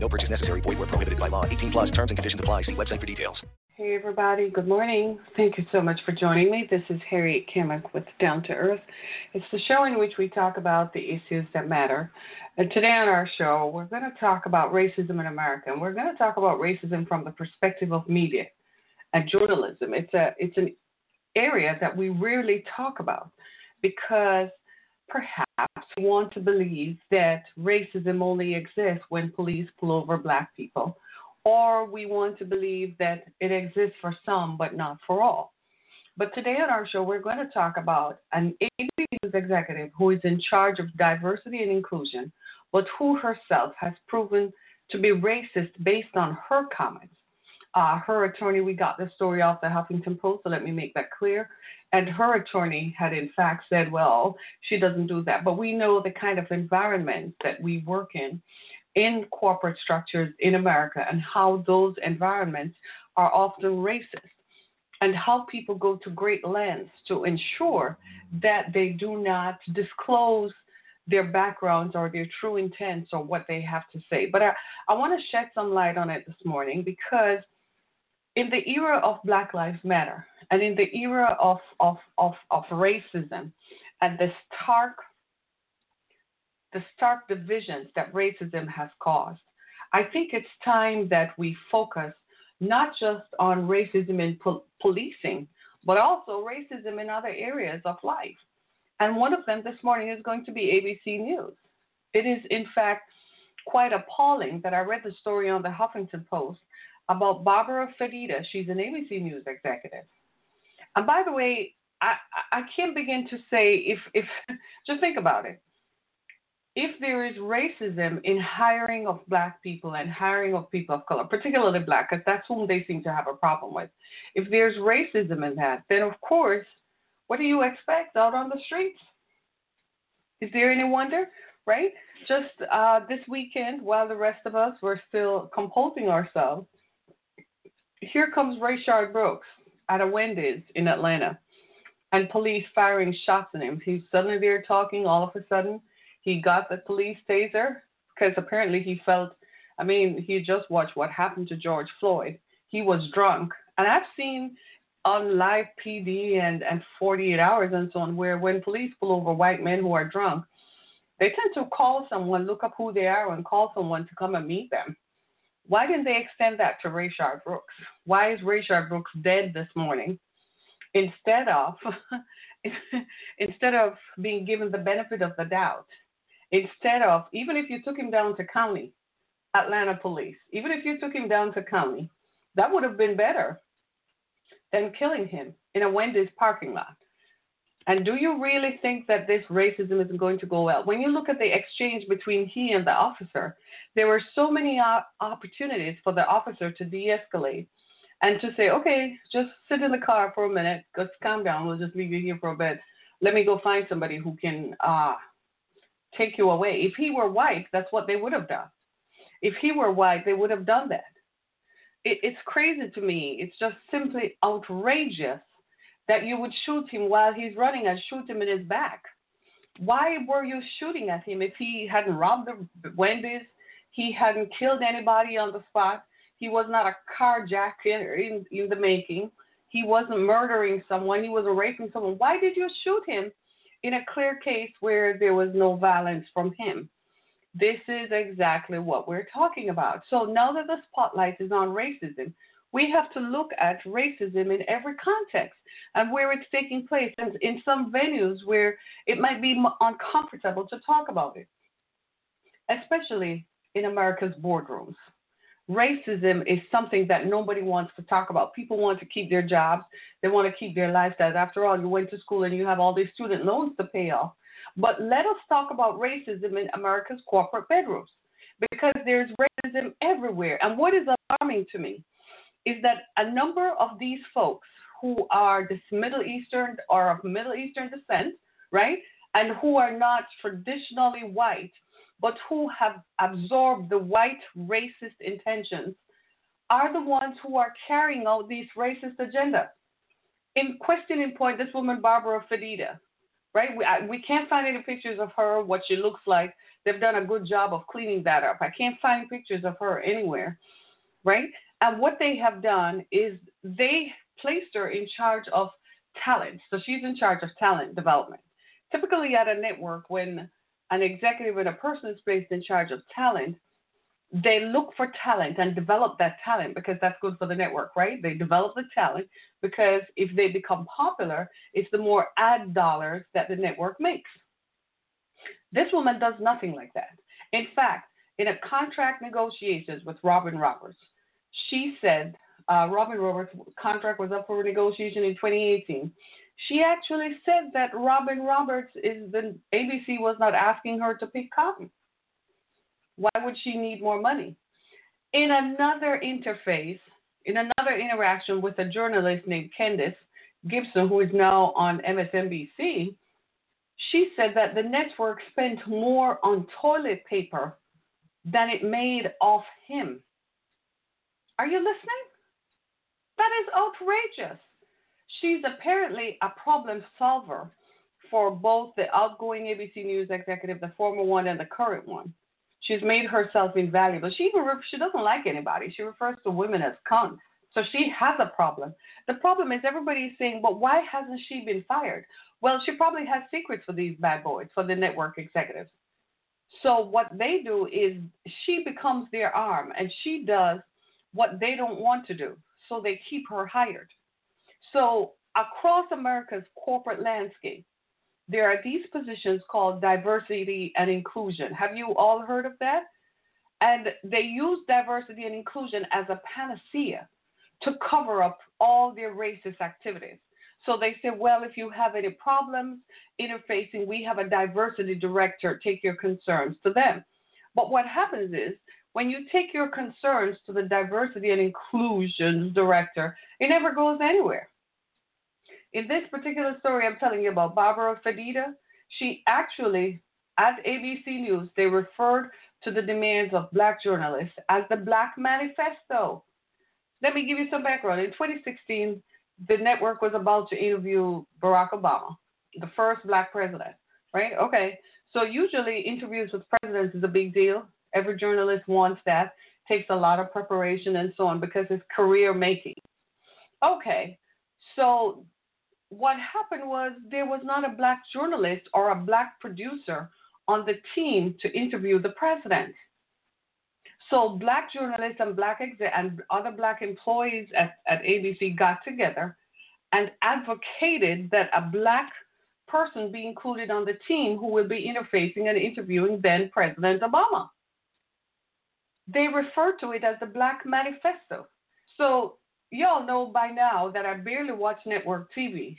No purchase necessary. Void where prohibited by law. 18 plus terms and conditions apply. See website for details. Hey, everybody. Good morning. Thank you so much for joining me. This is Harriet Kimmick with Down to Earth. It's the show in which we talk about the issues that matter. And today on our show, we're going to talk about racism in America. And we're going to talk about racism from the perspective of media and journalism. It's, a, it's an area that we rarely talk about because perhaps want to believe that racism only exists when police pull over black people, or we want to believe that it exists for some but not for all. But today on our show, we're going to talk about an ABC executive who is in charge of diversity and inclusion, but who herself has proven to be racist based on her comments. Uh, her attorney, we got the story off the Huffington Post, so let me make that clear. And her attorney had, in fact, said, well, she doesn't do that. But we know the kind of environment that we work in, in corporate structures in America, and how those environments are often racist, and how people go to great lengths to ensure that they do not disclose their backgrounds or their true intents or what they have to say. But I, I want to shed some light on it this morning because in the era of Black Lives Matter and in the era of, of, of, of racism and the stark the stark divisions that racism has caused, I think it's time that we focus not just on racism in pol- policing, but also racism in other areas of life. And one of them this morning is going to be ABC News. It is, in fact, quite appalling that I read the story on the Huffington Post about Barbara Fedida. She's an ABC News executive. And by the way, I, I can't begin to say if, if just think about it. If there is racism in hiring of black people and hiring of people of color, particularly black, because that's whom they seem to have a problem with, if there's racism in that, then of course, what do you expect out on the streets? Is there any wonder, right? Just uh, this weekend, while the rest of us were still composing ourselves, here comes Rayshard Brooks at a Wendy's in Atlanta, and police firing shots at him. He's suddenly there talking. All of a sudden, he got the police taser because apparently he felt. I mean, he just watched what happened to George Floyd. He was drunk, and I've seen on live PD and and 48 hours and so on where when police pull over white men who are drunk, they tend to call someone, look up who they are, and call someone to come and meet them. Why didn't they extend that to Rayshard Brooks? Why is Rayshard Brooks dead this morning? Instead of instead of being given the benefit of the doubt, instead of even if you took him down to county, Atlanta police, even if you took him down to county, that would have been better than killing him in a Wendy's parking lot. And do you really think that this racism isn't going to go well? When you look at the exchange between he and the officer, there were so many opportunities for the officer to de escalate and to say, okay, just sit in the car for a minute, just calm down, we'll just leave you here for a bit. Let me go find somebody who can uh, take you away. If he were white, that's what they would have done. If he were white, they would have done that. It, it's crazy to me. It's just simply outrageous that you would shoot him while he's running and shoot him in his back. Why were you shooting at him if he hadn't robbed the Wendy's, he hadn't killed anybody on the spot, he was not a carjacker in, in the making, he wasn't murdering someone, he wasn't raping someone. Why did you shoot him in a clear case where there was no violence from him? This is exactly what we're talking about. So now that the spotlight is on racism, we have to look at racism in every context and where it's taking place and in some venues where it might be uncomfortable to talk about it, especially in America's boardrooms. Racism is something that nobody wants to talk about. People want to keep their jobs, they want to keep their lifestyles. After all, you went to school and you have all these student loans to pay off. But let us talk about racism in America's corporate bedrooms because there's racism everywhere. And what is alarming to me is that a number of these folks who are this Middle Eastern or of Middle Eastern descent, right, and who are not traditionally white, but who have absorbed the white racist intentions, are the ones who are carrying out these racist agendas. In questioning point, this woman Barbara Fedida, right? We, I, we can't find any pictures of her, what she looks like. They've done a good job of cleaning that up. I can't find pictures of her anywhere, right? And what they have done is they placed her in charge of talent. So she's in charge of talent development. Typically, at a network, when an executive and a person is placed in charge of talent, they look for talent and develop that talent because that's good for the network, right? They develop the talent because if they become popular, it's the more ad dollars that the network makes. This woman does nothing like that. In fact, in a contract negotiations with Robin Roberts, she said uh, Robin Roberts' contract was up for negotiation in 2018. She actually said that Robin Roberts is the ABC was not asking her to pick cotton. Why would she need more money? In another interface, in another interaction with a journalist named Kendis Gibson, who is now on MSNBC, she said that the network spent more on toilet paper than it made off him. Are you listening? That is outrageous. She's apparently a problem solver for both the outgoing ABC News executive, the former one, and the current one. She's made herself invaluable. She even she doesn't like anybody. She refers to women as cunts. So she has a problem. The problem is everybody is saying, but why hasn't she been fired? Well, she probably has secrets for these bad boys, for the network executives. So what they do is she becomes their arm and she does what they don't want to do. So they keep her hired. So across America's corporate landscape, there are these positions called diversity and inclusion. Have you all heard of that? And they use diversity and inclusion as a panacea to cover up all their racist activities. So they say, well, if you have any problems interfacing, we have a diversity director, take your concerns to them. But what happens is when you take your concerns to the diversity and inclusion director, it never goes anywhere. In this particular story I'm telling you about, Barbara Fedida, she actually, at ABC News, they referred to the demands of black journalists as the Black Manifesto. Let me give you some background. In 2016, the network was about to interview Barack Obama, the first black president, right? Okay. So usually interviews with presidents is a big deal. Every journalist wants that. Takes a lot of preparation and so on because it's career making. Okay. So what happened was there was not a black journalist or a black producer on the team to interview the president. So black journalists and black exe- and other black employees at, at ABC got together and advocated that a black person be included on the team who will be interfacing and interviewing then President Obama. They refer to it as the Black Manifesto. So y'all know by now that I barely watch network TV.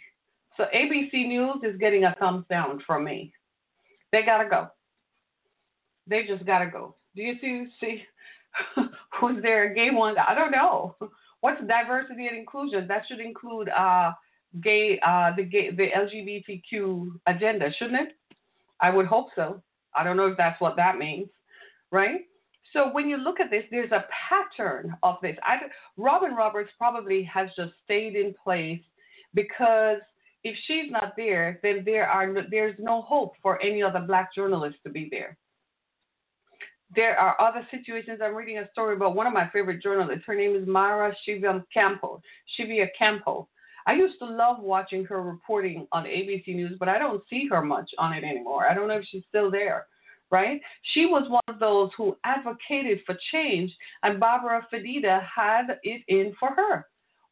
So ABC News is getting a thumbs down from me. They gotta go. They just gotta go. Do you see? See, was there a gay one? I don't know. What's diversity and inclusion? That should include uh, gay, uh, the gay, the LGBTQ agenda, shouldn't it? I would hope so. I don't know if that's what that means, right? So when you look at this, there's a pattern of this. I, Robin Roberts probably has just stayed in place because if she's not there, then there are there's no hope for any other black journalists to be there. There are other situations. I'm reading a story about one of my favorite journalists. Her name is Mara Shivia Campo. Shivia Campo. I used to love watching her reporting on ABC News, but I don't see her much on it anymore. I don't know if she's still there right? She was one of those who advocated for change, and Barbara Fedida had it in for her.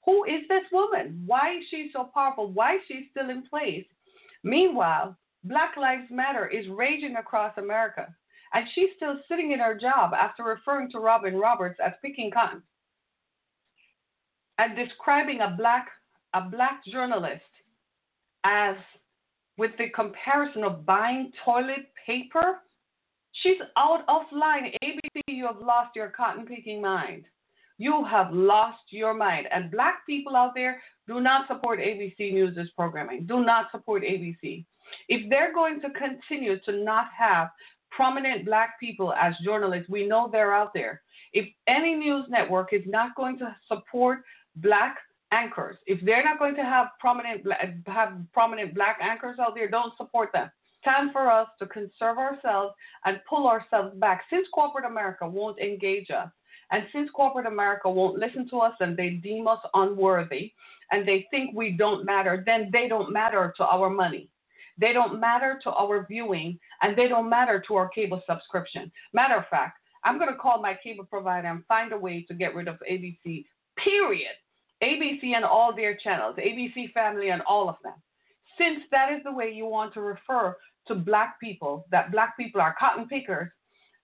Who is this woman? Why is she so powerful? Why is she still in place? Meanwhile, Black Lives Matter is raging across America, and she's still sitting in her job after referring to Robin Roberts as picking cotton and describing a black a black journalist as with the comparison of buying toilet paper She's out of line. ABC, you have lost your cotton picking mind. you have lost your mind. And black people out there do not support ABC News' programming. Do not support ABC. If they're going to continue to not have prominent black people as journalists, we know they're out there. If any news network is not going to support black anchors, if they're not going to have prominent have prominent black anchors out there, don't support them. Time for us to conserve ourselves and pull ourselves back. Since corporate America won't engage us, and since corporate America won't listen to us and they deem us unworthy and they think we don't matter, then they don't matter to our money. They don't matter to our viewing and they don't matter to our cable subscription. Matter of fact, I'm going to call my cable provider and find a way to get rid of ABC, period. ABC and all their channels, ABC Family and all of them. Since that is the way you want to refer to black people, that black people are cotton pickers,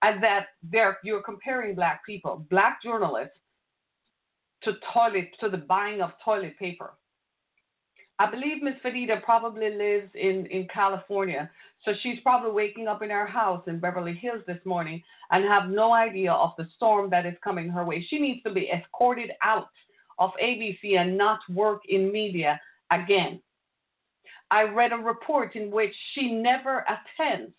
and that they're, you're comparing black people, black journalists, to toilet to the buying of toilet paper. I believe Miss Fedida probably lives in, in California, so she's probably waking up in her house in Beverly Hills this morning and have no idea of the storm that is coming her way. She needs to be escorted out of ABC and not work in media again. I read a report in which she never attends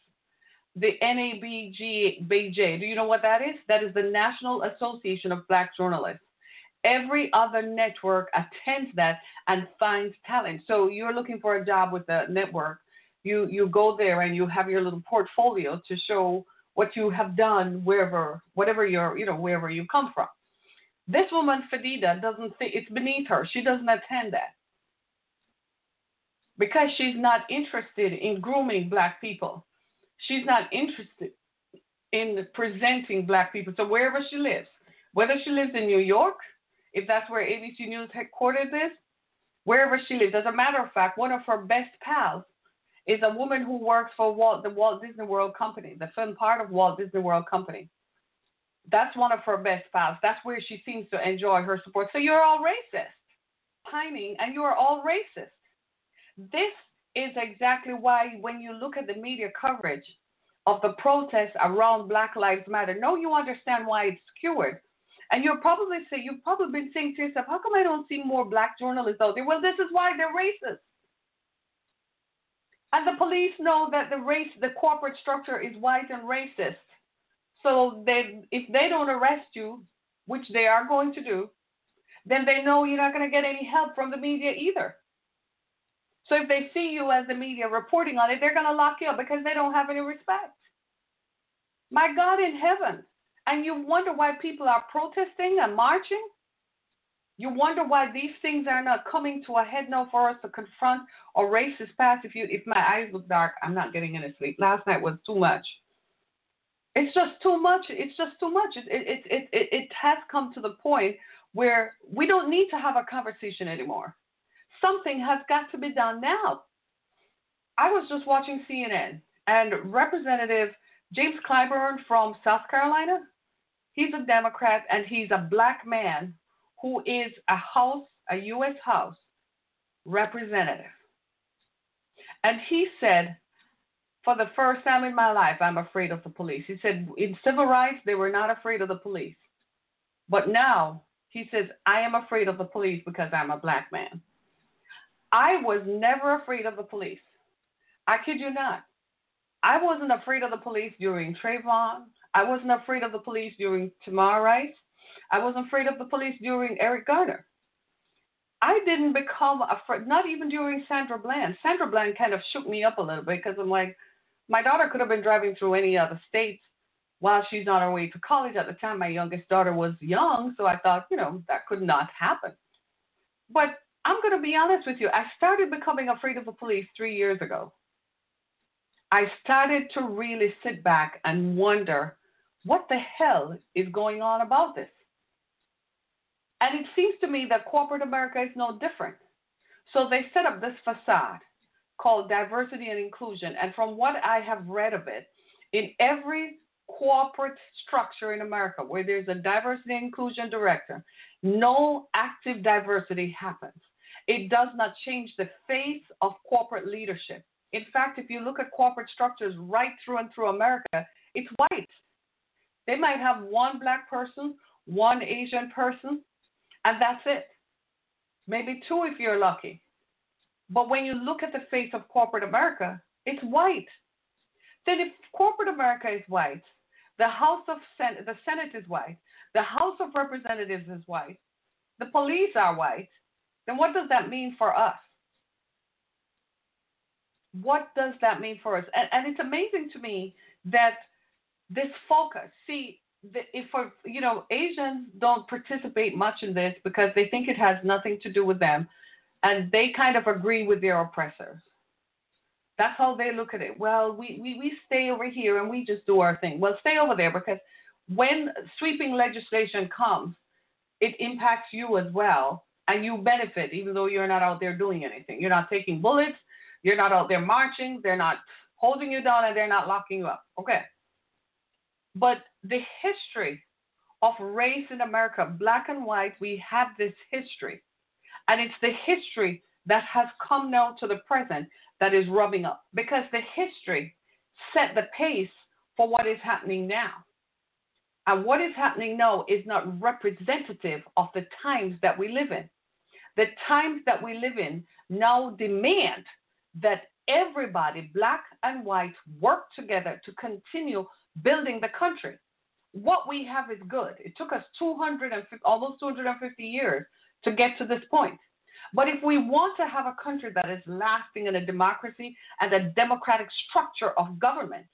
the NABJ. Do you know what that is? That is the National Association of Black Journalists. Every other network attends that and finds talent. So you're looking for a job with the network. You you go there and you have your little portfolio to show what you have done wherever whatever you're you know wherever you come from. This woman Fedida doesn't think it's beneath her. She doesn't attend that because she's not interested in grooming black people. She's not interested in presenting black people. So wherever she lives, whether she lives in New York, if that's where ABC News headquarters is, wherever she lives. As a matter of fact, one of her best pals is a woman who works for Walt, the Walt Disney World Company, the film part of Walt Disney World Company. That's one of her best pals. That's where she seems to enjoy her support. So you're all racist, pining, and you are all racist. This is exactly why, when you look at the media coverage of the protests around Black Lives Matter, no, you understand why it's skewered and you'll probably say, you've probably been saying to yourself, how come I don't see more black journalists out there? Well, this is why they're racist. And the police know that the race, the corporate structure is white and racist. So they, if they don't arrest you, which they are going to do, then they know you're not going to get any help from the media either. So if they see you as the media reporting on it, they're going to lock you up because they don't have any respect. My God in heaven and you wonder why people are protesting and marching? You wonder why these things are not coming to a head now for us to confront or racist past. If you, if my eyes look dark, I'm not getting any sleep. Last night was too much. It's just too much. It's just too much. It, it, it, it, it has come to the point where we don't need to have a conversation anymore. Something has got to be done now. I was just watching CNN and Representative James Clyburn from South Carolina, He's a Democrat and he's a black man who is a House, a U.S. House representative. And he said, for the first time in my life, I'm afraid of the police. He said, in civil rights, they were not afraid of the police. But now, he says, I am afraid of the police because I'm a black man. I was never afraid of the police. I kid you not. I wasn't afraid of the police during Trayvon. I wasn't afraid of the police during Tamir Rice. I wasn't afraid of the police during Eric Garner. I didn't become afraid, not even during Sandra Bland. Sandra Bland kind of shook me up a little bit because I'm like, my daughter could have been driving through any other states while she's on her way to college. At the time, my youngest daughter was young, so I thought, you know, that could not happen. But I'm going to be honest with you. I started becoming afraid of the police three years ago. I started to really sit back and wonder what the hell is going on about this? And it seems to me that corporate America is no different. So they set up this facade called diversity and inclusion. And from what I have read of it, in every corporate structure in America where there's a diversity and inclusion director, no active diversity happens. It does not change the face of corporate leadership. In fact, if you look at corporate structures right through and through America, it's white. They might have one black person one Asian person, and that's it. Maybe two if you're lucky. But when you look at the face of corporate America, it's white. Then if corporate America is white, the House of Sen- the Senate is white, the House of Representatives is white, the police are white, then what does that mean for us? What does that mean for us? And, and it's amazing to me that this focus, see, the, if for, you know Asians don't participate much in this because they think it has nothing to do with them, and they kind of agree with their oppressors. That's how they look at it. Well, we, we, we stay over here and we just do our thing. Well, stay over there because when sweeping legislation comes, it impacts you as well and you benefit even though you're not out there doing anything. You're not taking bullets, you're not out there marching, they're not holding you down and they're not locking you up. Okay. But the history of race in America, black and white, we have this history. And it's the history that has come now to the present that is rubbing up because the history set the pace for what is happening now. And what is happening now is not representative of the times that we live in. The times that we live in now demand that everybody, black and white, work together to continue building the country. What we have is good. It took us 250, almost 250 years to get to this point. But if we want to have a country that is lasting in a democracy and a democratic structure of government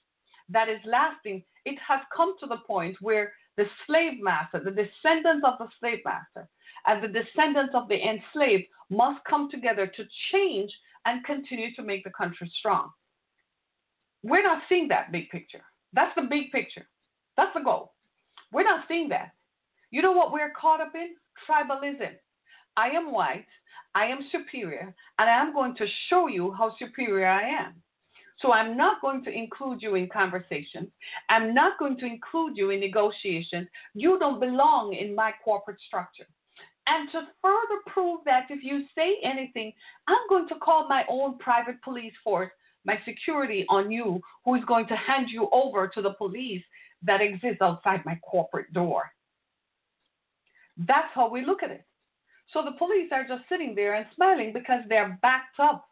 that is lasting, it has come to the point where the slave master, the descendants of the slave master, and the descendants of the enslaved must come together to change and continue to make the country strong. We're not seeing that big picture. That's the big picture. That's the goal. We're not seeing that. You know what we're caught up in? Tribalism. I am white, I am superior, and I am going to show you how superior I am. So I'm not going to include you in conversations. I'm not going to include you in negotiations. You don't belong in my corporate structure. And to further prove that, if you say anything, I'm going to call my own private police force, my security on you, who is going to hand you over to the police that exists outside my corporate door. That's how we look at it. So the police are just sitting there and smiling because they're backed up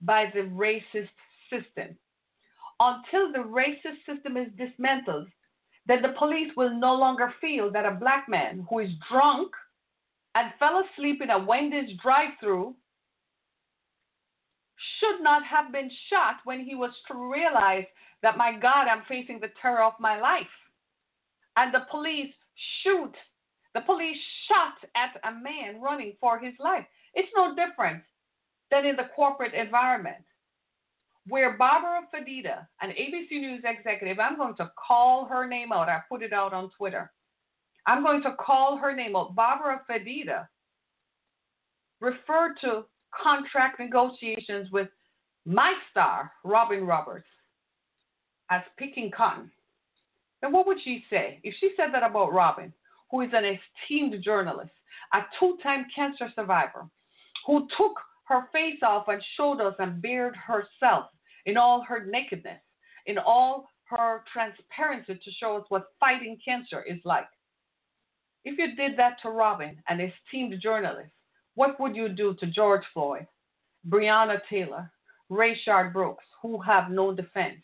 by the racist system. Until the racist system is dismantled, then the police will no longer feel that a black man who is drunk and fell asleep in a Wendy's drive through should not have been shot when he was to realize that, my God, I'm facing the terror of my life. And the police shoot the police shot at a man running for his life. It's no different than in the corporate environment where Barbara Fedida, an ABC News executive, I'm going to call her name out. I put it out on Twitter. I'm going to call her name out. Barbara Fedida referred to contract negotiations with my star, Robin Roberts, as picking cotton. Now, what would she say if she said that about Robin? who is an esteemed journalist, a two time cancer survivor, who took her face off and showed us and bared herself in all her nakedness, in all her transparency to show us what fighting cancer is like. If you did that to Robin, an esteemed journalist, what would you do to George Floyd, Breonna Taylor, Rayshard Brooks, who have no defense?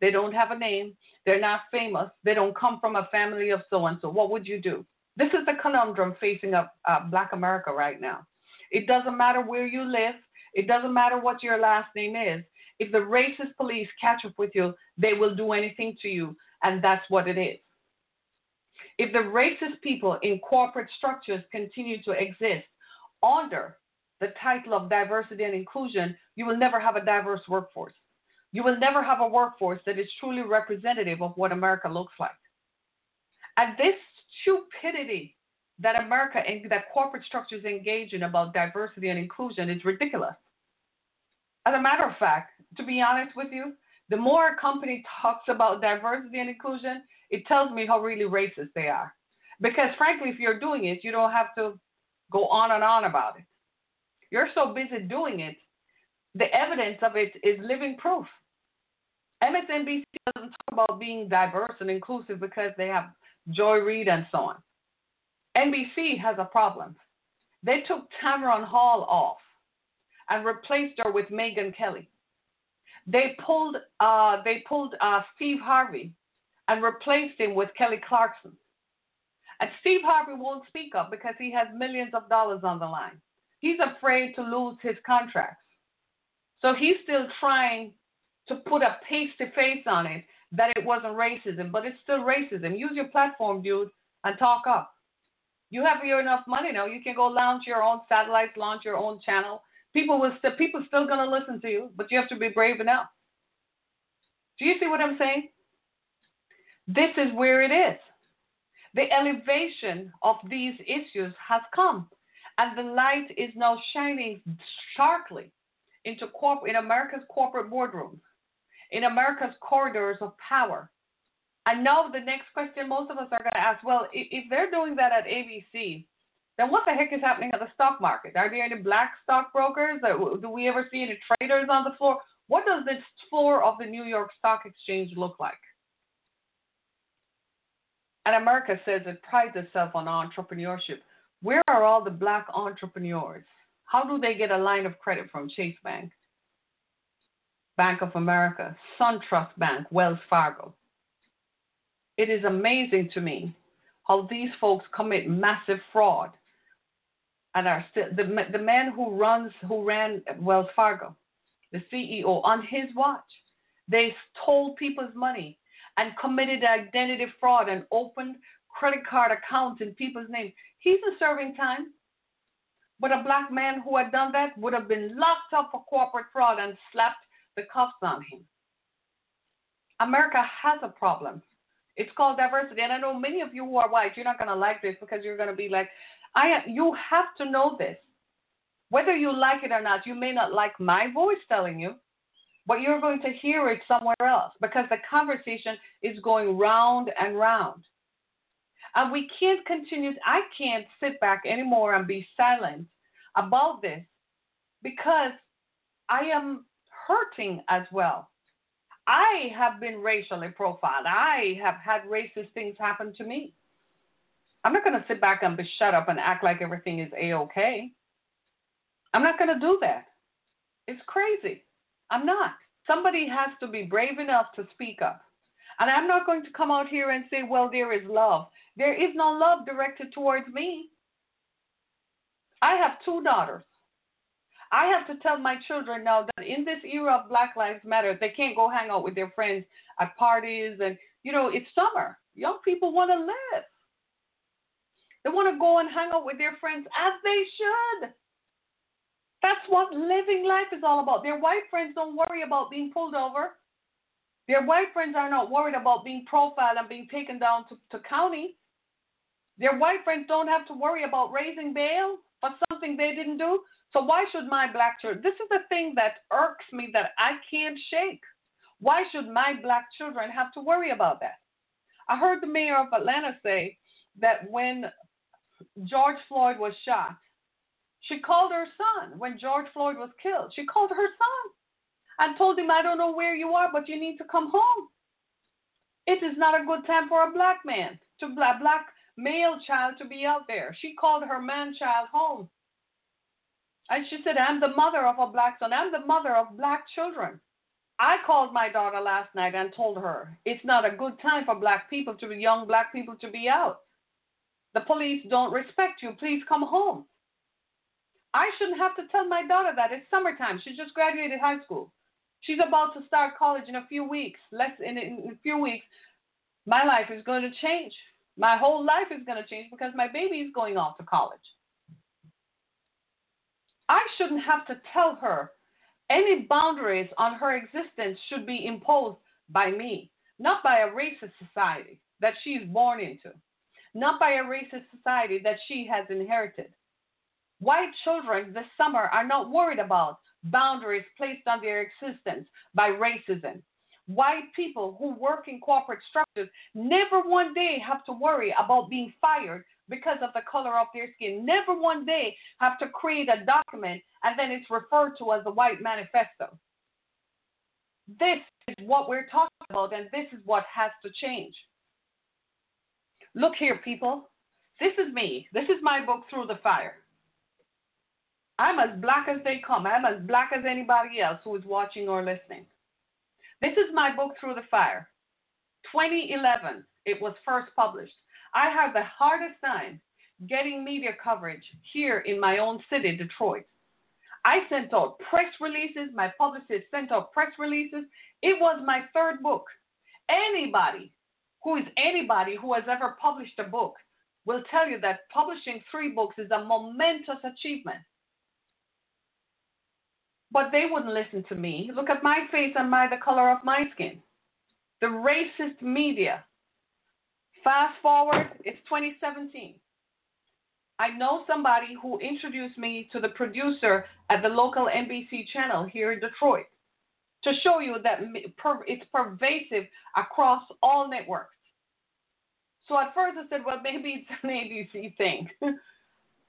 They don't have a name. They're not famous. They don't come from a family of so and so. What would you do? This is the conundrum facing up uh, Black America right now. It doesn't matter where you live. It doesn't matter what your last name is. If the racist police catch up with you, they will do anything to you, and that's what it is. If the racist people in corporate structures continue to exist under the title of diversity and inclusion, you will never have a diverse workforce. You will never have a workforce that is truly representative of what America looks like. And this stupidity that America and that corporate structures engage in about diversity and inclusion is ridiculous. As a matter of fact, to be honest with you, the more a company talks about diversity and inclusion, it tells me how really racist they are. Because frankly, if you're doing it, you don't have to go on and on about it. You're so busy doing it, the evidence of it is living proof. MSNBC doesn't talk about being diverse and inclusive because they have Joy Reid, and so on. NBC has a problem. They took Tamron Hall off and replaced her with Megyn Kelly. They pulled uh, they pulled uh, Steve Harvey and replaced him with Kelly Clarkson. And Steve Harvey won't speak up because he has millions of dollars on the line. He's afraid to lose his contracts. So he's still trying to put a pasty face on it that it wasn't racism, but it's still racism. Use your platform, dude, and talk up. You have your enough money now. You can go launch your own satellites, launch your own channel. People will still people still gonna listen to you, but you have to be brave enough. Do you see what I'm saying? This is where it is. The elevation of these issues has come, and the light is now shining sharply into corp- in America's corporate boardrooms, in America's corridors of power. And now the next question most of us are going to ask, well, if they're doing that at ABC, then what the heck is happening at the stock market? Are there any black stockbrokers? Uh, do we ever see any traders on the floor? What does this floor of the New York Stock Exchange look like? And America says it prides itself on entrepreneurship. Where are all the black entrepreneurs? How do they get a line of credit from Chase Bank, Bank of America, SunTrust Bank, Wells Fargo? It is amazing to me how these folks commit massive fraud and are still the, the man who runs who ran Wells Fargo, the CEO on his watch, they stole people's money and committed identity fraud and opened credit card accounts in people's names. He's a serving time. But a black man who had done that would have been locked up for corporate fraud and slapped the cuffs on him. America has a problem. It's called diversity. And I know many of you who are white, you're not going to like this because you're going to be like, I you have to know this. Whether you like it or not, you may not like my voice telling you, but you're going to hear it somewhere else because the conversation is going round and round. And we can't continue, I can't sit back anymore and be silent about this because I am hurting as well. I have been racially profiled. I have had racist things happen to me. I'm not going to sit back and be shut up and act like everything is a okay. I'm not going to do that. It's crazy. I'm not. Somebody has to be brave enough to speak up. And I'm not going to come out here and say, well, there is love. There is no love directed towards me. I have two daughters. I have to tell my children now that in this era of Black Lives Matter, they can't go hang out with their friends at parties. And, you know, it's summer. Young people want to live. They want to go and hang out with their friends as they should. That's what living life is all about. Their white friends don't worry about being pulled over. Their white friends are not worried about being profiled and being taken down to, to county. Their white friends don't have to worry about raising bail for something they didn't do. So why should my black children? This is the thing that irks me that I can't shake. Why should my black children have to worry about that? I heard the mayor of Atlanta say that when George Floyd was shot, she called her son when George Floyd was killed. She called her son and told him, I don't know where you are, but you need to come home. It is not a good time for a black man, to a black male child to be out there. She called her man child home. And she said, I'm the mother of a black son. I'm the mother of black children. I called my daughter last night and told her it's not a good time for black people to be young black people to be out. The police don't respect you. Please come home. I shouldn't have to tell my daughter that. It's summertime. She just graduated high school. She's about to start college in a few weeks. Less in, in a few weeks, my life is going to change. My whole life is going to change because my baby is going off to college. I shouldn't have to tell her any boundaries on her existence should be imposed by me, not by a racist society that she's born into, not by a racist society that she has inherited. White children this summer are not worried about boundaries placed on their existence by racism. White people who work in corporate structures never one day have to worry about being fired because of the color of their skin. Never one day have to create a document and then it's referred to as the White Manifesto. This is what we're talking about, and this is what has to change. Look here, people. This is me. This is my book, Through the Fire. I'm as black as they come. I'm as black as anybody else who is watching or listening. This is my book, Through the Fire. 2011, it was first published. I had the hardest time getting media coverage here in my own city, Detroit. I sent out press releases. My publicist sent out press releases. It was my third book. Anybody who is anybody who has ever published a book will tell you that publishing three books is a momentous achievement. But they wouldn't listen to me. Look at my face and my the color of my skin. The racist media. Fast forward, it's 2017. I know somebody who introduced me to the producer at the local NBC channel here in Detroit to show you that it's pervasive across all networks. So at first I said, well, maybe it's an ABC thing.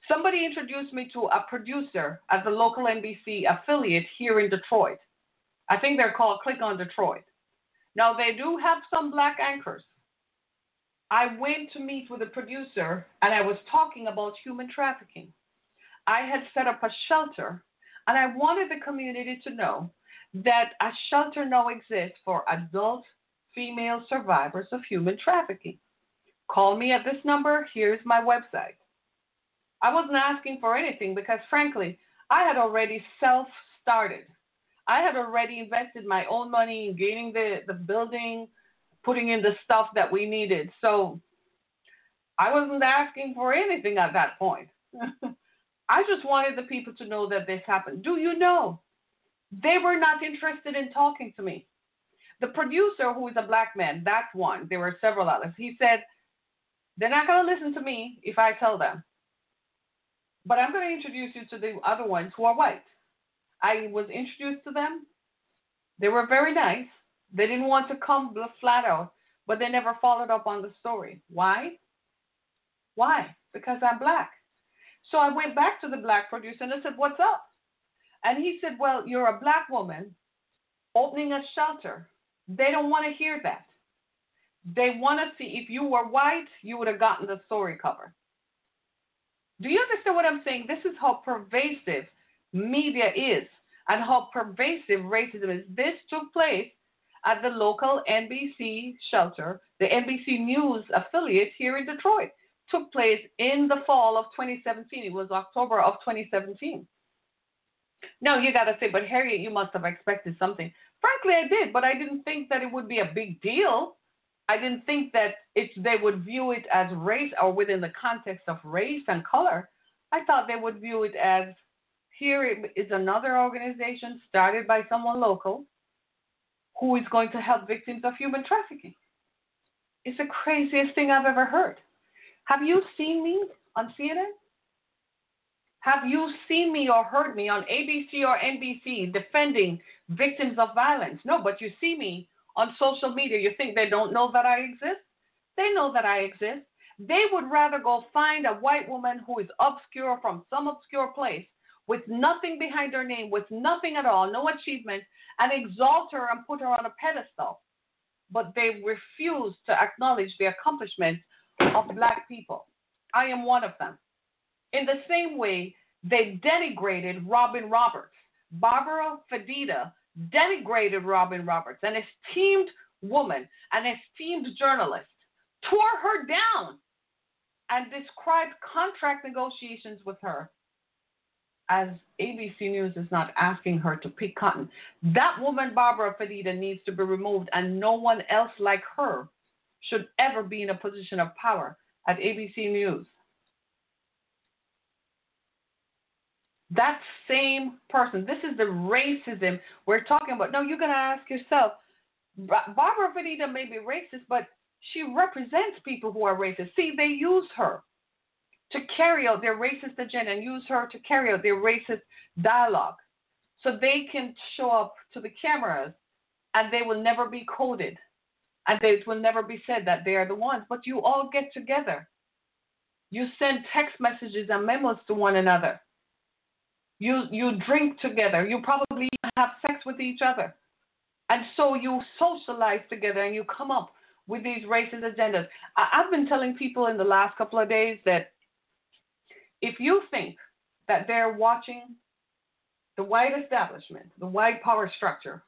Somebody introduced me to a producer at the local NBC affiliate here in Detroit. I think they're called Click on Detroit. Now, they do have some black anchors. I went to meet with a producer and I was talking about human trafficking. I had set up a shelter and I wanted the community to know that a shelter now exists for adult female survivors of human trafficking. Call me at this number. Here's my website. I wasn't asking for anything because, frankly, I had already self started. I had already invested my own money in gaining the, the building, putting in the stuff that we needed. So I wasn't asking for anything at that point. I just wanted the people to know that this happened. Do you know? They were not interested in talking to me. The producer, who is a black man, that one. There were several others. He said, They're not going to listen to me if I tell them. But I'm going to introduce you to the other ones who are white. I was introduced to them. They were very nice. They didn't want to come flat out, but they never followed up on the story. Why? Why? Because I'm black. So I went back to the black producer and I said, What's up? And he said, Well, you're a black woman opening a shelter. They don't want to hear that. They want to see if you were white, you would have gotten the story cover. Do you understand what I'm saying? This is how pervasive media is and how pervasive racism is. This took place at the local NBC shelter, the NBC News affiliate here in Detroit. Took place in the fall of 2017. It was October of 2017. Now you got to say, but Harriet, you must have expected something. Frankly, I did, but I didn't think that it would be a big deal. I didn't think that it, they would view it as race or within the context of race and color. I thought they would view it as here is another organization started by someone local who is going to help victims of human trafficking. It's the craziest thing I've ever heard. Have you seen me on CNN? Have you seen me or heard me on ABC or NBC defending victims of violence? No, but you see me on social media. You think they don't know that I exist? They know that I exist. They would rather go find a white woman who is obscure from some obscure place with nothing behind her name, with nothing at all, no achievement, and exalt her and put her on a pedestal. But they refuse to acknowledge the accomplishments of black people. I am one of them. In the same way, they denigrated Robin Roberts. Barbara Fedida denigrated Robin Roberts, an esteemed woman, an esteemed journalist, tore her down and described contract negotiations with her as ABC News is not asking her to pick cotton. That woman, Barbara Fedida, needs to be removed, and no one else like her should ever be in a position of power at ABC News. That same person, this is the racism we're talking about. No, you're going to ask yourself, Barbara Fedida may be racist, but she represents people who are racist. See, they use her to carry out their racist agenda and use her to carry out their racist dialogue. So they can show up to the cameras and they will never be coded. And it will never be said that they are the ones. But you all get together. You send text messages and memos to one another. You you drink together. You probably have sex with each other. And so you socialize together and you come up with these racist agendas. I- I've been telling people in the last couple of days that if you think that they're watching the white establishment, the white power structure,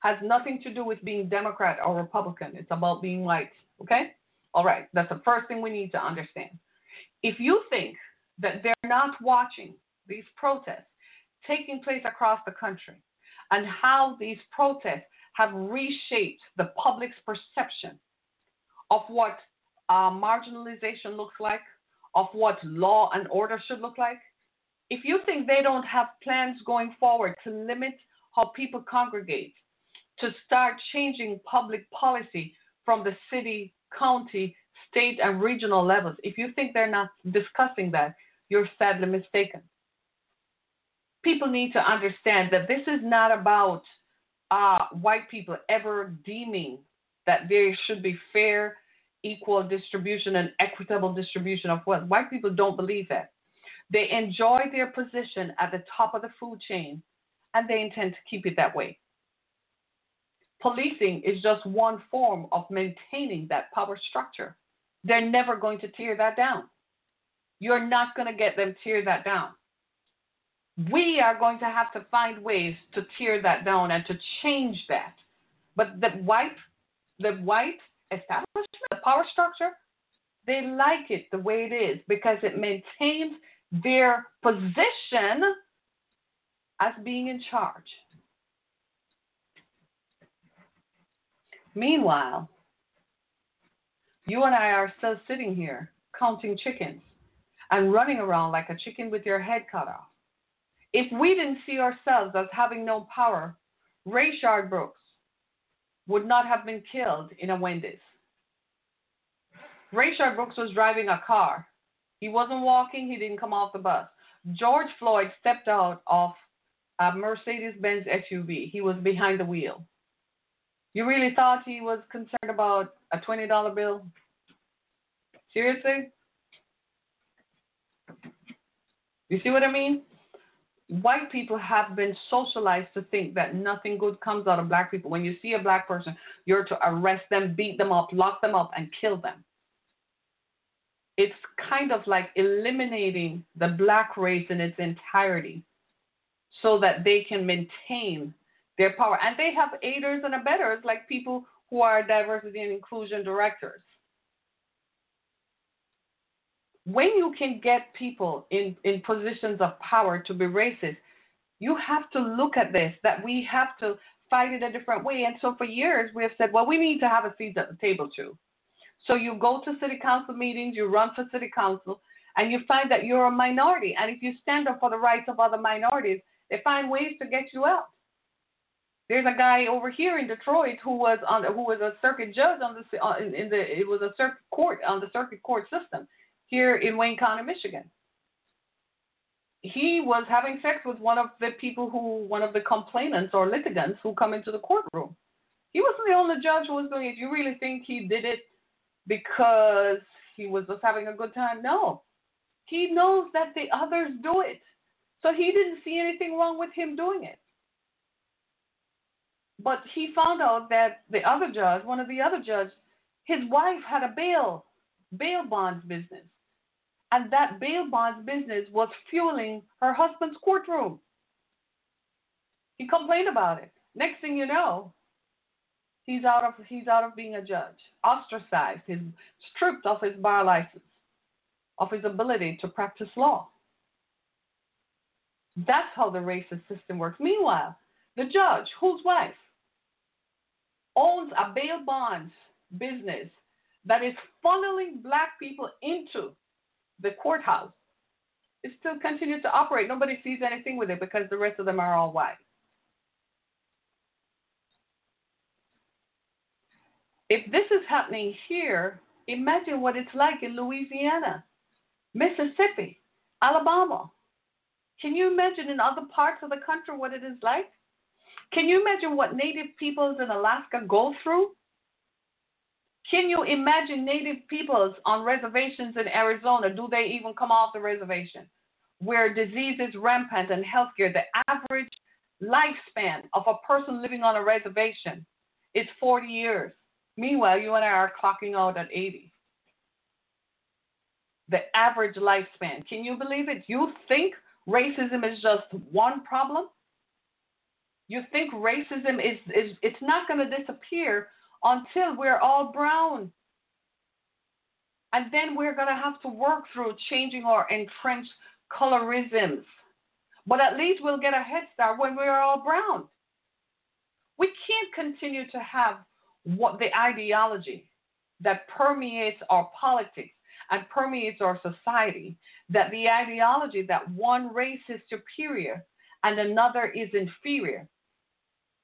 has nothing to do with being Democrat or Republican. It's about being white. Okay? All right. That's the first thing we need to understand. If you think that they're not watching these protests taking place across the country and how these protests have reshaped the public's perception of what uh, marginalization looks like, of what law and order should look like, if you think they don't have plans going forward to limit how people congregate, to start changing public policy from the city, county, state, and regional levels, if you think they're not discussing that, you're sadly mistaken. People need to understand that this is not about uh, white people ever deeming that there should be fair, equal distribution and equitable distribution of wealth. White people don't believe that. They enjoy their position at the top of the food chain and they intend to keep it that way. Policing is just one form of maintaining that power structure. They're never going to tear that down. You're not going to get them tear that down. We are going to have to find ways to tear that down and to change that. But the white, the white establishment, the power structure, they like it the way it is because it maintains their position as being in charge. Meanwhile, you and I are still sitting here counting chickens and running around like a chicken with your head cut off. If we didn't see ourselves as having no power, Rayshard Brooks would not have been killed in a Wendy's. Rayshard Brooks was driving a car. He wasn't walking, he didn't come off the bus. George Floyd stepped out of a Mercedes Benz SUV. He was behind the wheel. You really thought he was concerned about a $20 bill? Seriously? You see what I mean? White people have been socialized to think that nothing good comes out of black people. When you see a black person, you're to arrest them, beat them up, lock them up, and kill them. It's kind of like eliminating the black race in its entirety so that they can maintain their power. And they have aiders and abettors like people who are diversity and inclusion directors. When you can get people in, in positions of power to be racist, you have to look at this, that we have to fight it a different way. And so for years, we have said, well, we need to have a seat at the table too. So you go to city council meetings, you run for city council, and you find that you're a minority. And if you stand up for the rights of other minorities, they find ways to get you out. There's a guy over here in Detroit who was on who was a circuit judge on the in the it was a circuit court on the circuit court system here in Wayne County, Michigan. He was having sex with one of the people who one of the complainants or litigants who come into the courtroom. He wasn't the only judge who was doing it. You really think he did it because he was just having a good time? No. He knows that the others do it. So he didn't see anything wrong with him doing it. But he found out that the other judge, one of the other judges, his wife had a bail, bail bonds business. And that bail bonds business was fueling her husband's courtroom. He complained about it. Next thing you know, he's out of he's out of being a judge, ostracized, he's stripped of his bar license, of his ability to practice law. That's how the racist system works. Meanwhile, the judge, whose wife owns a bail bonds business that is funneling black people into the courthouse, it still continues to operate. Nobody sees anything with it because the rest of them are all white. If this is happening here, imagine what it's like in Louisiana, Mississippi, Alabama, can you imagine in other parts of the country what it is like? Can you imagine what Native peoples in Alaska go through? Can you imagine Native peoples on reservations in Arizona? Do they even come off the reservation? Where disease is rampant and healthcare, the average lifespan of a person living on a reservation is 40 years. Meanwhile, you and I are clocking out at 80. The average lifespan. Can you believe it? You think racism is just one problem? You think racism is, is it's not going to disappear until we're all brown. And then we're going to have to work through changing our entrenched colorisms. But at least we'll get a head start when we're all brown. We can't continue to have what the ideology that permeates our politics and permeates our society that the ideology that one race is superior and another is inferior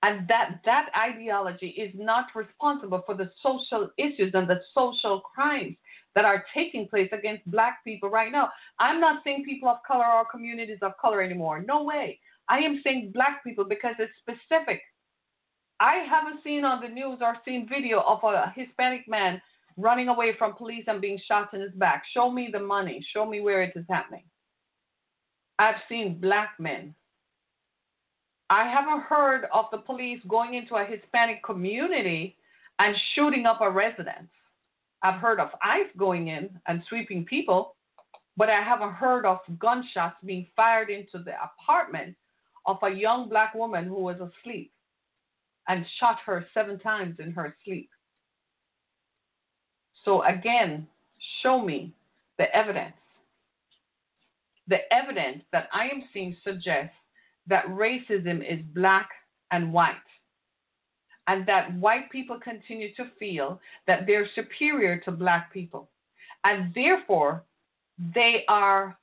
and that that ideology is not responsible for the social issues and the social crimes that are taking place against black people right now. I'm not saying people of color or communities of color anymore. No way. I am saying black people because it's specific. I haven't seen on the news or seen video of a Hispanic man running away from police and being shot in his back. Show me the money. Show me where it is happening. I've seen black men I haven't heard of the police going into a Hispanic community and shooting up a residence. I've heard of ICE going in and sweeping people, but I haven't heard of gunshots being fired into the apartment of a young black woman who was asleep and shot her seven times in her sleep. So, again, show me the evidence. The evidence that I am seeing suggests that racism is black and white, and that white people continue to feel that they're superior to black people, and therefore they are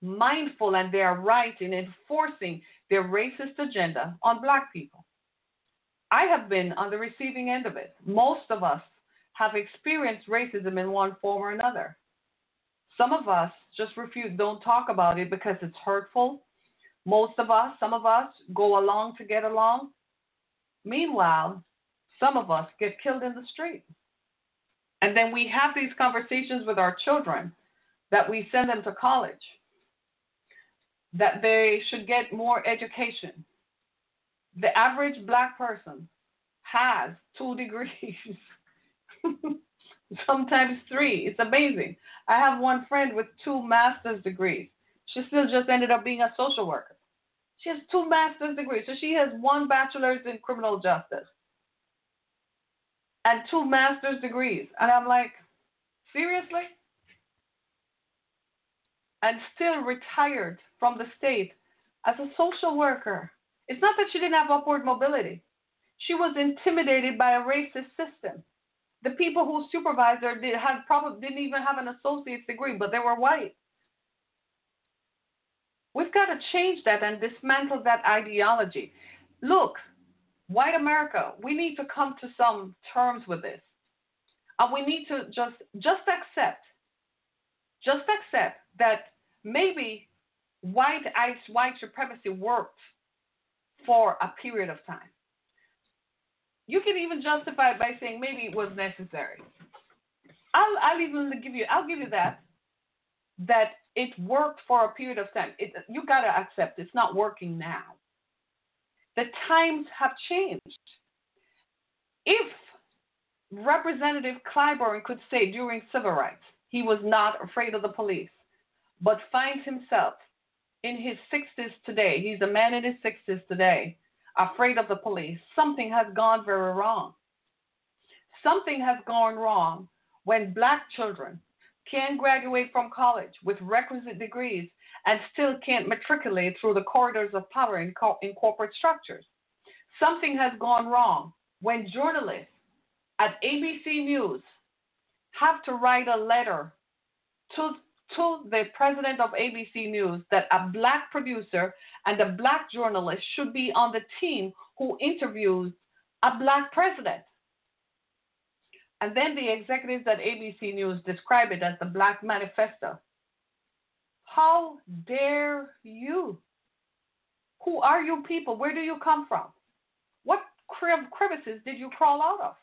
mindful and they are right in enforcing their racist agenda on black people. I have been on the receiving end of it. Most of us have experienced racism in one form or another. Some of us just refuse, don't talk about it because it's hurtful most of us, some of us, go along to get along. Meanwhile, some of us get killed in the street. And then we have these conversations with our children that we send them to college, that they should get more education. The average black person has two degrees, sometimes three. It's amazing. I have one friend with two master's degrees. She still just ended up being a social worker. She has two master's degrees. So she has one bachelor's in criminal justice and two master's degrees. And I'm like, seriously? And still retired from the state as a social worker. It's not that she didn't have upward mobility. She was intimidated by a racist system. The people who supervised her did, had probably didn't even have an associate's degree, but they were white. We've got to change that and dismantle that ideology. Look, white America, we need to come to some terms with this. And we need to just just accept, just accept that maybe white ice, white supremacy worked for a period of time. You can even justify it by saying maybe it was necessary. I'll, I'll even give you, I'll give you that, that it worked for a period of time. It, you got to accept it's not working now. The times have changed. If Representative Clyburn could say during civil rights he was not afraid of the police, but finds himself in his 60s today, he's a man in his 60s today, afraid of the police, something has gone very wrong. Something has gone wrong when black children can graduate from college with requisite degrees and still can't matriculate through the corridors of power in, co- in corporate structures. Something has gone wrong when journalists at ABC News have to write a letter to, to the president of ABC News that a black producer and a black journalist should be on the team who interviews a black president. And then the executives at ABC News describe it as the Black Manifesto. How dare you? Who are you people? Where do you come from? What crevices did you crawl out of?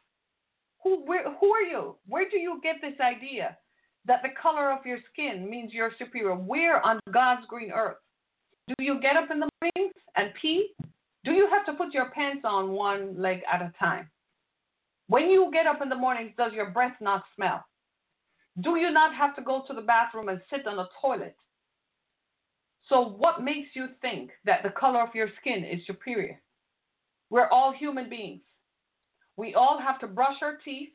Who, where, who are you? Where do you get this idea that the color of your skin means you're superior? Where on God's green earth? Do you get up in the morning and pee? Do you have to put your pants on one leg at a time? When you get up in the morning, does your breath not smell? Do you not have to go to the bathroom and sit on a toilet? So, what makes you think that the color of your skin is superior? We're all human beings. We all have to brush our teeth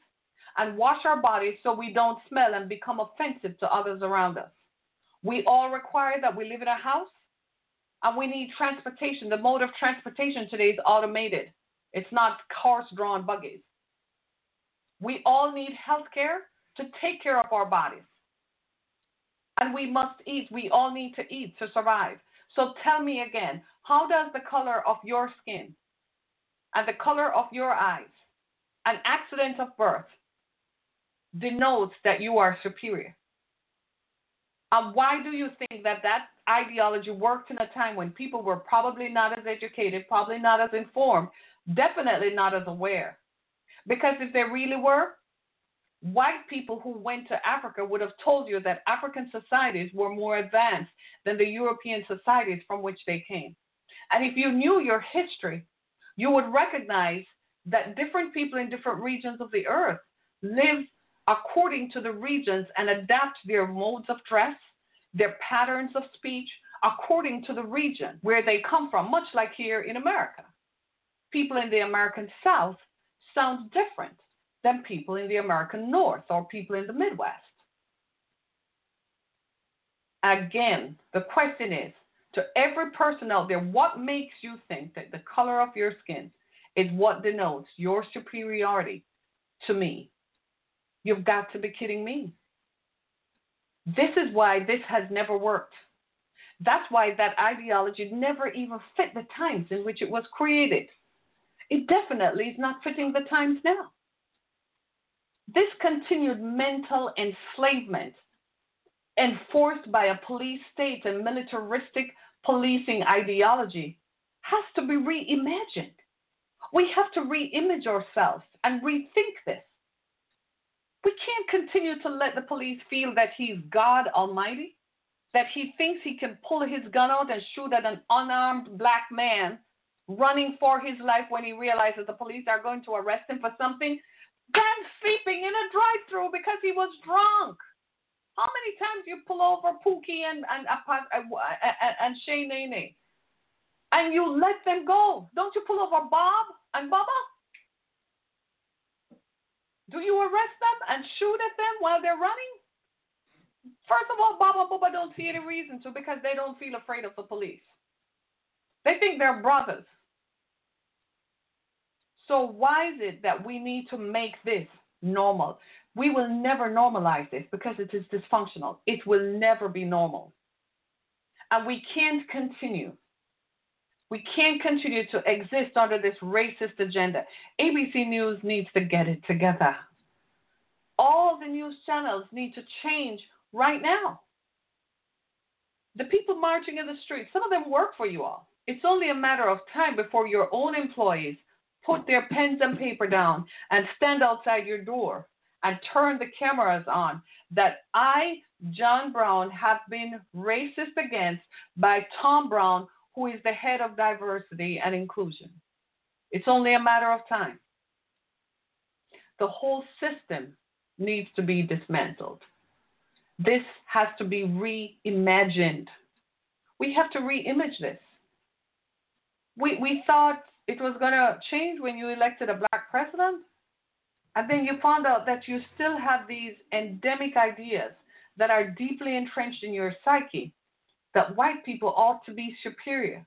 and wash our bodies so we don't smell and become offensive to others around us. We all require that we live in a house and we need transportation. The mode of transportation today is automated, it's not horse drawn buggies. We all need health care to take care of our bodies. And we must eat. We all need to eat to survive. So tell me again, how does the color of your skin and the color of your eyes, an accident of birth, denotes that you are superior? And why do you think that that ideology worked in a time when people were probably not as educated, probably not as informed, definitely not as aware? Because if they really were, white people who went to Africa would have told you that African societies were more advanced than the European societies from which they came. And if you knew your history, you would recognize that different people in different regions of the earth live according to the regions and adapt their modes of dress, their patterns of speech according to the region where they come from, much like here in America. People in the American South sound different than people in the American North or people in the Midwest. Again, the question is to every person out there, what makes you think that the color of your skin is what denotes your superiority to me? You've got to be kidding me. This is why this has never worked. That's why that ideology never even fit the times in which it was created. It definitely is not fitting the times now. This continued mental enslavement enforced by a police state and militaristic policing ideology has to be reimagined. We have to reimage ourselves and rethink this. We can't continue to let the police feel that he's God Almighty, that he thinks he can pull his gun out and shoot at an unarmed black man running for his life when he realizes the police are going to arrest him for something than sleeping in a drive-through because he was drunk. How many times you pull over Pookie and and uh, uh, uh, and, and Shay Nene, and you let them go? Don't you pull over Bob and Bubba? Do you arrest them and shoot at them while they're running? First of all, Bob and Bubba don't see any reason to because they don't feel afraid of the police. They think they're brothers. So, why is it that we need to make this normal? We will never normalize this because it is dysfunctional. It will never be normal. And we can't continue. We can't continue to exist under this racist agenda. ABC News needs to get it together. All the news channels need to change right now. The people marching in the streets, some of them work for you all. It's only a matter of time before your own employees put their pens and paper down and stand outside your door and turn the cameras on that I, John Brown, have been racist against by Tom Brown, who is the head of diversity and inclusion. It's only a matter of time. The whole system needs to be dismantled. This has to be reimagined. We have to reimage this. We, we thought it was going to change when you elected a black president. And then you found out that you still have these endemic ideas that are deeply entrenched in your psyche that white people ought to be superior.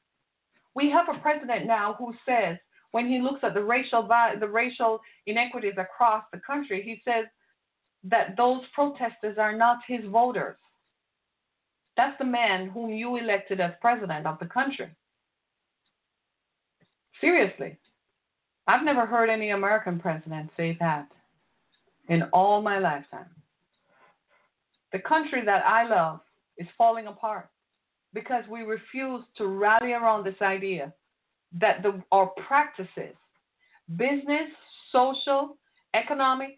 We have a president now who says, when he looks at the racial the racial inequities across the country, he says that those protesters are not his voters. That's the man whom you elected as president of the country. Seriously. I've never heard any American president say that in all my lifetime. The country that I love is falling apart because we refuse to rally around this idea that the, our practices, business, social, economic,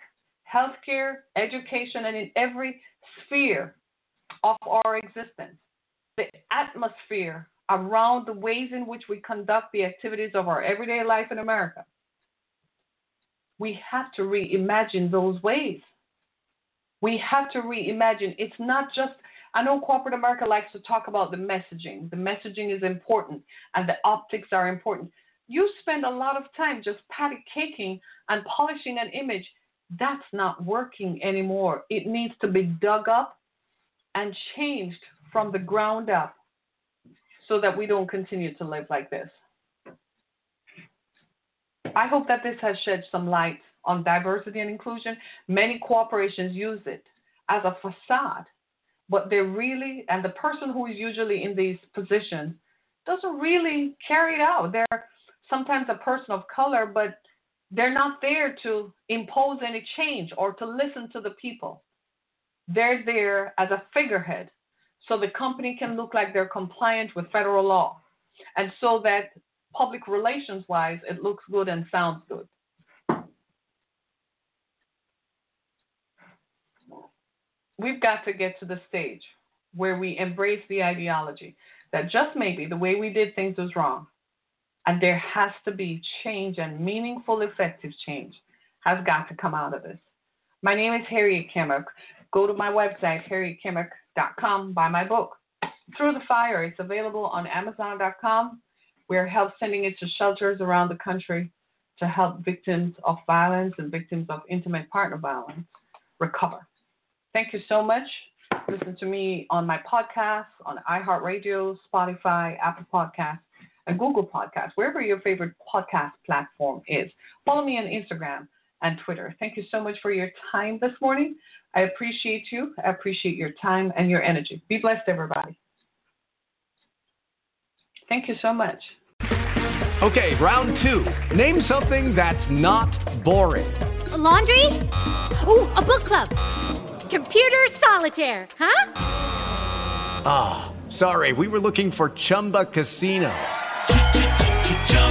healthcare, education, and in every sphere of our existence, the atmosphere around the ways in which we conduct the activities of our everyday life in America we have to reimagine those ways. We have to reimagine. It's not just, I know corporate America likes to talk about the messaging. The messaging is important and the optics are important. You spend a lot of time just patty caking and polishing an image. That's not working anymore. It needs to be dug up and changed from the ground up so that we don't continue to live like this. I hope that this has shed some light on diversity and inclusion. Many corporations use it as a facade, but they're really, and the person who is usually in these positions doesn't really carry it out. They're sometimes a person of color, but they're not there to impose any change or to listen to the people. They're there as a figurehead so the company can look like they're compliant with federal law. And so that public relations wise, it looks good and sounds good. We've got to get to the stage where we embrace the ideology that just maybe the way we did things was wrong. And there has to be change and meaningful, effective change has got to come out of this. My name is Harriet Kimmick. Go to my website, harrietkimmick.com, buy my book. Through the Fire. It's available on Amazon.com. We're help sending it to shelters around the country to help victims of violence and victims of intimate partner violence recover. Thank you so much. Listen to me on my podcast, on iHeartRadio, Spotify, Apple Podcasts, and Google Podcasts, wherever your favorite podcast platform is. Follow me on Instagram and Twitter. Thank you so much for your time this morning. I appreciate you. I appreciate your time and your energy. Be blessed, everybody. Thank you so much. Okay, round two. Name something that's not boring. A laundry? Ooh, a book club. Computer solitaire, huh? Ah, oh, sorry, we were looking for Chumba Casino.